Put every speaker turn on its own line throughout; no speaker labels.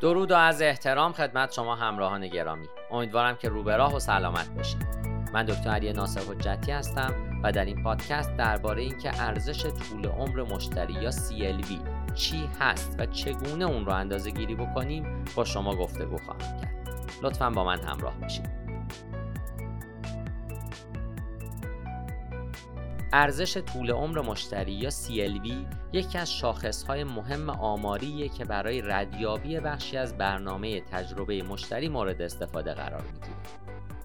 درود و از احترام خدمت شما همراهان گرامی. امیدوارم که روبراه و سلامت باشید. من دکتر علی ناصر حجتی هستم و در این پادکست درباره اینکه ارزش طول عمر مشتری یا CLV چی هست و چگونه اون رو اندازه گیری بکنیم با شما گفتگو خواهم کرد. لطفا با من همراه باشید. ارزش طول عمر مشتری یا CLV یکی از شاخصهای مهم آماریه که برای ردیابی بخشی از برنامه تجربه مشتری مورد استفاده قرار می‌گیره.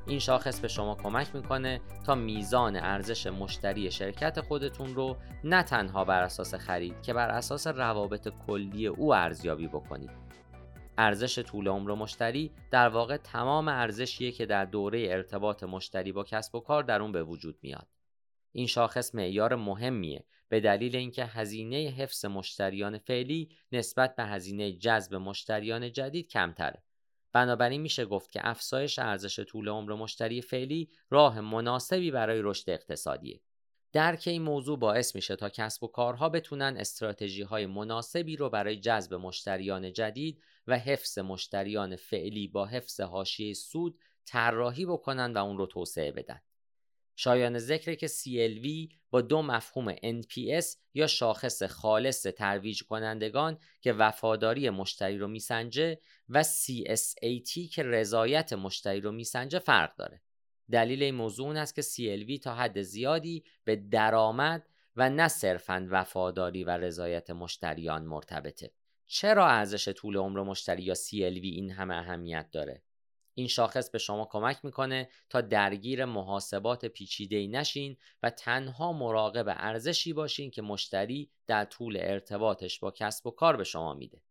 این شاخص به شما کمک می‌کنه تا میزان ارزش مشتری شرکت خودتون رو نه تنها بر اساس خرید که بر اساس روابط کلی او ارزیابی بکنید. ارزش طول عمر مشتری در واقع تمام ارزشیه که در دوره ارتباط مشتری با کسب و کار در اون به وجود میاد. این شاخص معیار مهمیه به دلیل اینکه هزینه حفظ مشتریان فعلی نسبت به هزینه جذب مشتریان جدید کمتره. بنابراین میشه گفت که افزایش ارزش طول عمر مشتری فعلی راه مناسبی برای رشد اقتصادیه. درک این موضوع باعث میشه تا کسب و کارها بتونن استراتژی های مناسبی رو برای جذب مشتریان جدید و حفظ مشتریان فعلی با حفظ حاشیه سود طراحی بکنن و اون رو توسعه بدن. شایان ذکر که CLV با دو مفهوم NPS یا شاخص خالص ترویج کنندگان که وفاداری مشتری رو میسنجه و CSAT که رضایت مشتری رو میسنجه فرق داره. دلیل این موضوع اون است که CLV تا حد زیادی به درآمد و نه صرفا وفاداری و رضایت مشتریان مرتبطه. چرا ارزش طول عمر مشتری یا CLV این همه اهمیت داره؟ این شاخص به شما کمک می‌کنه تا درگیر محاسبات پیچیده ای نشین و تنها مراقب ارزشی باشین که مشتری در طول ارتباطش با کسب و کار به شما میده.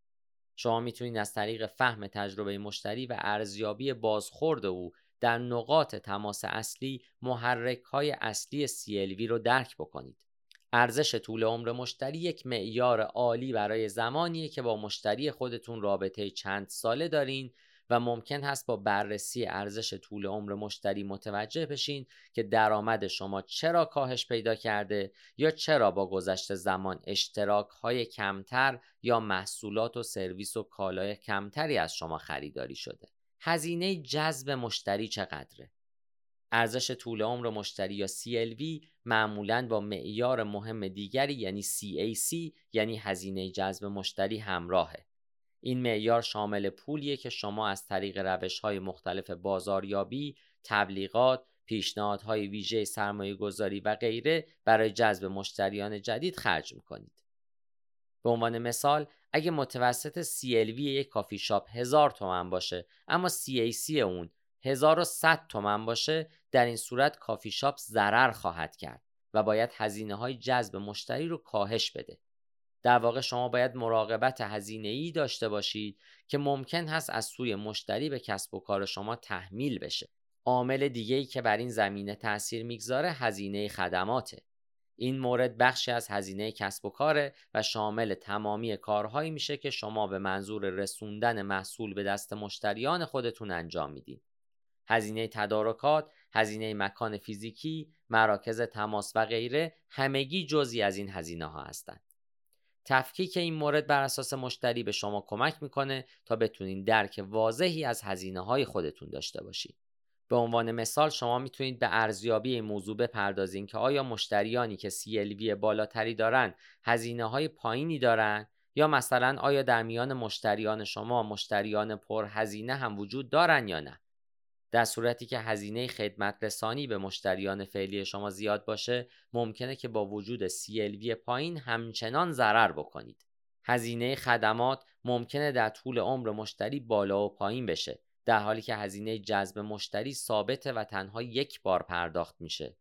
شما می‌تونید از طریق فهم تجربه مشتری و ارزیابی بازخورد او در نقاط تماس اصلی محرک های اصلی CLV رو درک بکنید. ارزش طول عمر مشتری یک معیار عالی برای زمانیه که با مشتری خودتون رابطه چند ساله دارین و ممکن هست با بررسی ارزش طول عمر مشتری متوجه بشین که درآمد شما چرا کاهش پیدا کرده یا چرا با گذشت زمان اشتراک های کمتر یا محصولات و سرویس و کالای کمتری از شما خریداری شده. هزینه جذب مشتری چقدره؟ ارزش طول عمر مشتری یا CLV معمولا با معیار مهم دیگری یعنی CAC یعنی هزینه جذب مشتری همراهه. این معیار شامل پولیه که شما از طریق روش های مختلف بازاریابی، تبلیغات، پیشنهادهای ویژه سرمایه گذاری و غیره برای جذب مشتریان جدید خرج می‌کنید. به عنوان مثال اگه متوسط CLV یک کافی شاپ هزار تومن باشه اما CAC اون 1100 تومن باشه در این صورت کافی شاپ ضرر خواهد کرد و باید هزینه های جذب مشتری رو کاهش بده. در واقع شما باید مراقبت هزینه ای داشته باشید که ممکن هست از سوی مشتری به کسب و کار شما تحمیل بشه. عامل دیگه که بر این زمینه تاثیر می‌گذاره هزینه خدماته. این مورد بخشی از هزینه کسب و کاره و شامل تمامی کارهایی میشه که شما به منظور رسوندن محصول به دست مشتریان خودتون انجام میدین. هزینه تدارکات، هزینه مکان فیزیکی، مراکز تماس و غیره همگی جزی از این هزینه ها هستند. تفکیک این مورد بر اساس مشتری به شما کمک می‌کنه تا بتونین درک واضحی از هزینه های خودتون داشته باشید. به عنوان مثال شما می‌تونید به ارزیابی این موضوع بپردازین که آیا مشتریانی که CLV بالاتری دارن هزینه های پایینی دارن یا مثلا آیا در میان مشتریان شما مشتریان پر هزینه هم وجود دارن یا نه در صورتی که هزینه خدمت رسانی به مشتریان فعلی شما زیاد باشه ممکنه که با وجود CLV پایین همچنان ضرر بکنید. هزینه خدمات ممکنه در طول عمر مشتری بالا و پایین بشه در حالی که هزینه جذب مشتری ثابته و تنها یک بار پرداخت میشه.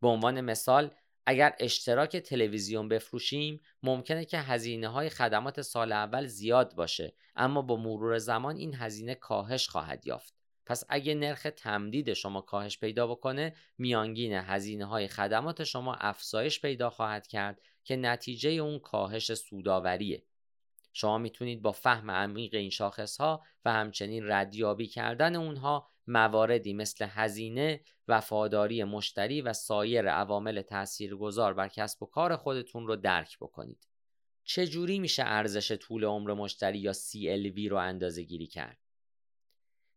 به عنوان مثال اگر اشتراک تلویزیون بفروشیم ممکنه که هزینه های خدمات سال اول زیاد باشه اما با مرور زمان این هزینه کاهش خواهد یافت. پس اگه نرخ تمدید شما کاهش پیدا بکنه میانگین هزینه های خدمات شما افزایش پیدا خواهد کرد که نتیجه اون کاهش سوداوریه شما می‌تونید با فهم عمیق این شاخص ها و همچنین ردیابی کردن اونها مواردی مثل هزینه، وفاداری مشتری و سایر عوامل تاثیرگذار بر کسب و کار خودتون رو درک بکنید. چجوری میشه ارزش طول عمر مشتری یا CLV رو اندازه گیری کرد؟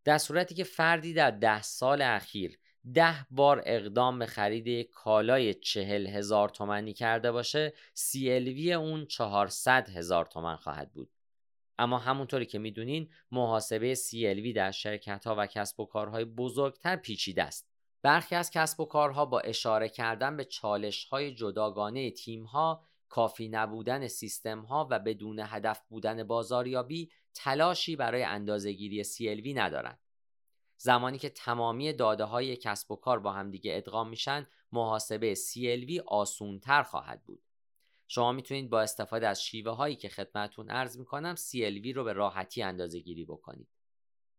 در صورتی که فردی در ده سال اخیر ده بار اقدام به خرید کالای چهل هزار تومنی کرده باشه CLV اون 400 هزار تومن خواهد بود. اما همونطوری که می‌دونین محاسبه CLV در شرکت ها و کسب و کارهای بزرگتر پیچیده است. برخی از کسب و کارها با اشاره کردن به چالش های جداگانه تیم ها کافی نبودن سیستم ها و بدون هدف بودن بازاریابی تلاشی برای اندازهگیری CLV ندارند. زمانی که تمامی داده های کسب و کار با همدیگه ادغام میشن محاسبه CLV آسونتر خواهد بود. شما می‌تونید با استفاده از شیوه هایی که خدمتون ارز می‌کنم CLV رو به راحتی اندازه گیری بکنید.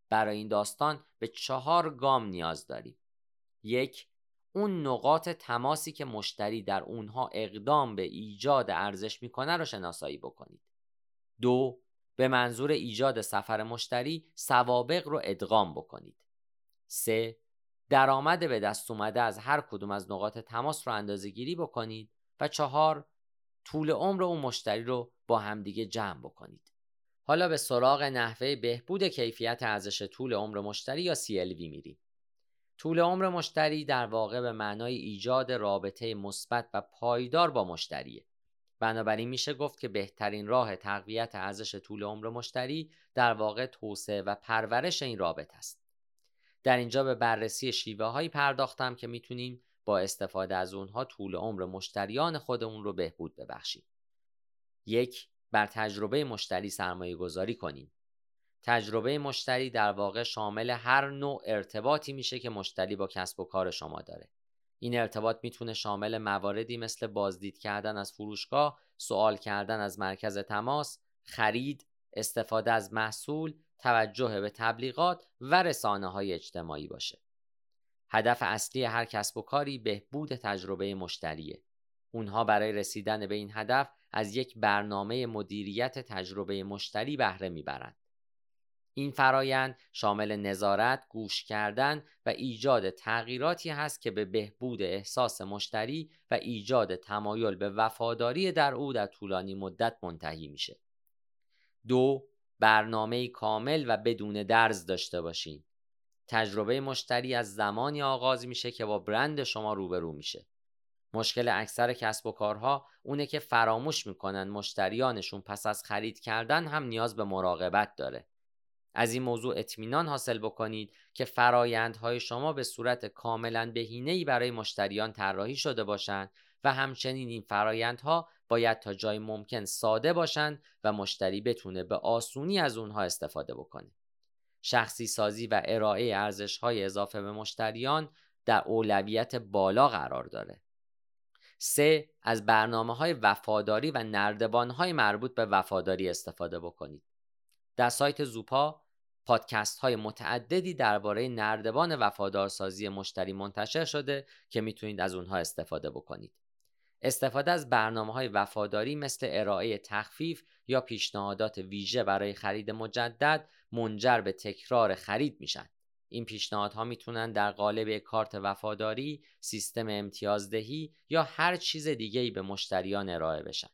برای این داستان به چهار گام نیاز دارید. یک اون نقاط تماسی که مشتری در اونها اقدام به ایجاد ارزش می‌کنه رو شناسایی بکنید. دو به منظور ایجاد سفر مشتری سوابق رو ادغام بکنید. سه درآمد به دست اومده از هر کدوم از نقاط تماس رو اندازه گیری بکنید و چهار طول عمر اون مشتری رو با همدیگه جمع بکنید. حالا به سراغ نحوه بهبود کیفیت ارزش طول عمر مشتری یا CLV میریم. طول عمر مشتری در واقع به معنای ایجاد رابطه مثبت و پایدار با مشتریه. بنابراین میشه گفت که بهترین راه تقویت ارزش طول عمر مشتری در واقع توسعه و پرورش این رابطه است. در اینجا به بررسی شیوه هایی پرداختم که می‌تونیم با استفاده از اونها طول عمر مشتریان خودمون رو بهبود ببخشیم. یک بر تجربه مشتری سرمایه گذاری کنیم. تجربه مشتری در واقع شامل هر نوع ارتباطی میشه که مشتری با کسب و کار شما داره. این ارتباط می‌تونه شامل مواردی مثل بازدید کردن از فروشگاه، سوال کردن از مرکز تماس، خرید، استفاده از محصول، توجه به تبلیغات و رسانه های اجتماعی باشه. هدف اصلی هر کسب و کاری بهبود تجربه مشتریه. اونها برای رسیدن به این هدف از یک برنامه مدیریت تجربه مشتری بهره می‌برند. این فرایند شامل نظارت، گوش کردن و ایجاد تغییراتی هست که به بهبود احساس مشتری و ایجاد تمایل به وفاداری در او در طولانی مدت منتهی میشه. دو برنامه کامل و بدون درز داشته باشین. تجربه مشتری از زمانی آغاز میشه که با برند شما روبرو میشه. مشکل اکثر کسب و کارها اونه که فراموش می‌کنن مشتریانشون پس از خرید کردن هم نیاز به مراقبت داره. از این موضوع اطمینان حاصل بکنید که فرایندهای شما به صورت کاملا بهینه‌ای برای مشتریان طراحی شده باشند و همچنین این فرایندها باید تا جای ممکن ساده باشند و مشتری بتونه به آسونی از اونها استفاده بکنه. شخصی سازی و ارائه ارزش های اضافه به مشتریان در اولویت بالا قرار داره. سه از برنامه های وفاداری و نردبان های مربوط به وفاداری استفاده بکنید. در سایت زوپا پادکست های متعددی درباره نردبان وفادارسازی مشتری منتشر شده که می‌تونید از اونها استفاده بکنید. استفاده از برنامه های وفاداری مثل ارائه تخفیف یا پیشنهادات ویژه برای خرید مجدد منجر به تکرار خرید میشن. این پیشنهادها می‌تونن در قالب کارت وفاداری، سیستم امتیازدهی یا هر چیز دیگه ای به مشتریان ارائه بشن.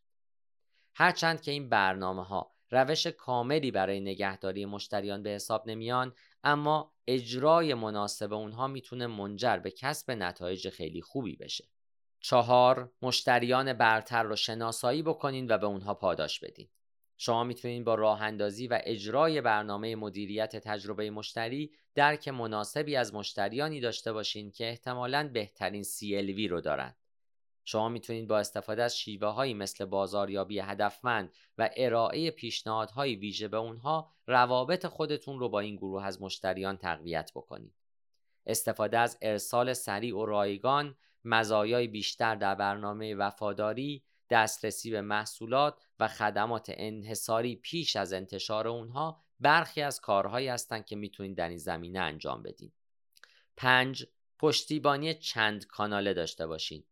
هرچند که این برنامه ها روش کاملی برای نگهداری مشتریان به حساب نمیان اما اجرای مناسب اونها می‌تونه منجر به کسب نتایج خیلی خوبی بشه. چهار مشتریان برتر رو شناسایی بکنین و به اونها پاداش بدین. شما می‌تونید با راه اندازی و اجرای برنامه مدیریت تجربه مشتری درک مناسبی از مشتریانی داشته باشین که احتمالاً بهترین CLV رو دارند. شما می‌تونید با استفاده از شیوه هایی مثل بازاریابی هدفمند و ارائه پیشنهادهای ویژه به اونها روابط خودتون رو با این گروه از مشتریان تقویت بکنید. استفاده از ارسال سریع و رایگان، مزایای بیشتر در برنامه وفاداری، دسترسی به محصولات و خدمات انحصاری پیش از انتشار اونها برخی از کارهایی هستند که می‌تونید در این زمینه انجام بدین. 5. پشتیبانی چند کاناله داشته باشید.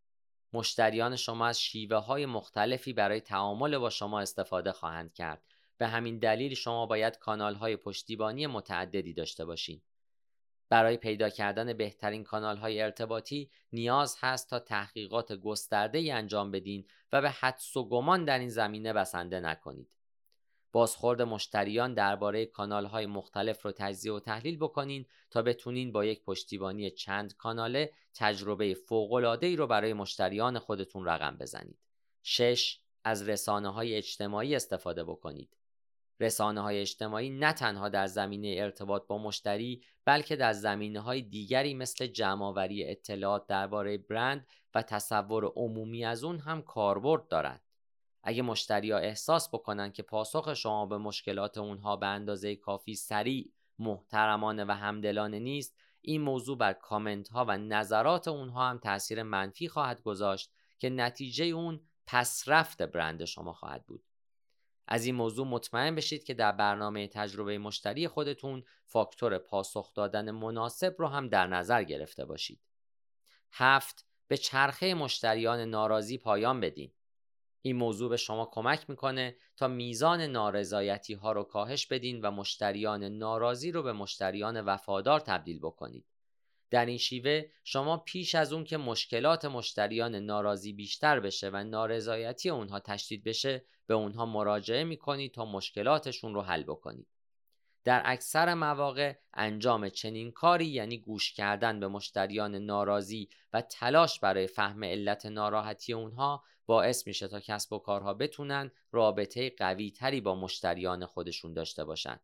مشتریان شما از شیوه های مختلفی برای تعامل با شما استفاده خواهند کرد. به همین دلیل شما باید کانال های پشتیبانی متعددی داشته باشید. برای پیدا کردن بهترین کانال های ارتباطی نیاز هست تا تحقیقات گسترده ای انجام بدین و به حدس و گمان در این زمینه بسنده نکنید. بازخورد مشتریان درباره کانال های مختلف رو تجزیه و تحلیل بکنین تا بتونین با یک پشتیبانی چند کاناله تجربه فوق ای رو برای مشتریان خودتون رقم بزنید. 6. از رسانه های اجتماعی استفاده بکنید. رسانه های اجتماعی نه تنها در زمینه ارتباط با مشتری بلکه در زمینه های دیگری مثل جمعآوری اطلاعات درباره برند و تصور عمومی از اون هم کاربرد دارند. اگه مشتری ها احساس بکنن که پاسخ شما به مشکلات اونها به اندازه کافی سریع، محترمانه و همدلانه نیست، این موضوع بر کامنت ها و نظرات اونها هم تاثیر منفی خواهد گذاشت که نتیجه اون پسرفت برند شما خواهد بود. از این موضوع مطمئن بشید که در برنامه تجربه مشتری خودتون فاکتور پاسخ دادن مناسب رو هم در نظر گرفته باشید. هفت به چرخه مشتریان ناراضی پایان بدین. این موضوع به شما کمک می‌کنه تا میزان نارضایتی ها رو کاهش بدین و مشتریان ناراضی رو به مشتریان وفادار تبدیل بکنید. در این شیوه شما پیش از اون که مشکلات مشتریان ناراضی بیشتر بشه و نارضایتی اونها تشدید بشه به اونها مراجعه می‌کنید تا مشکلاتشون رو حل بکنید. در اکثر مواقع انجام چنین کاری یعنی گوش کردن به مشتریان ناراضی و تلاش برای فهم علت ناراحتی اونها باعث میشه تا کسب و کارها بتونن رابطه قوی تری با مشتریان خودشون داشته باشند.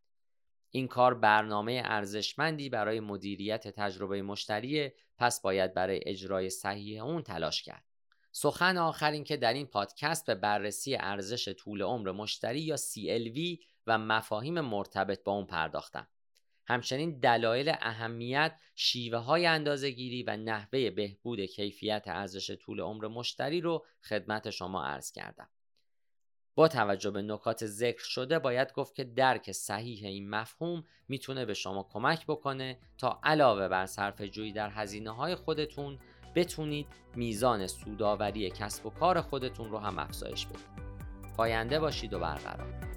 این کار برنامه ارزشمندی برای مدیریت تجربه مشتری پس باید برای اجرای صحیح اون تلاش کرد. سخن آخر که در این پادکست به بررسی ارزش طول عمر مشتری یا CLV و مفاهیم مرتبط با اون پرداختم. همچنین دلایل اهمیت، شیوه های اندازه گیری و نحوه بهبود کیفیت ارزش طول عمر مشتری رو خدمت شما عرض کردم. با توجه به نکات ذکر شده باید گفت که درک صحیح این مفهوم می‌تونه به شما کمک بکنه تا علاوه بر صرف جویی در هزینه های خودتون بتونید میزان سوداوری کسب و کار خودتون رو هم افزایش بدید. پاینده باشید و برقرار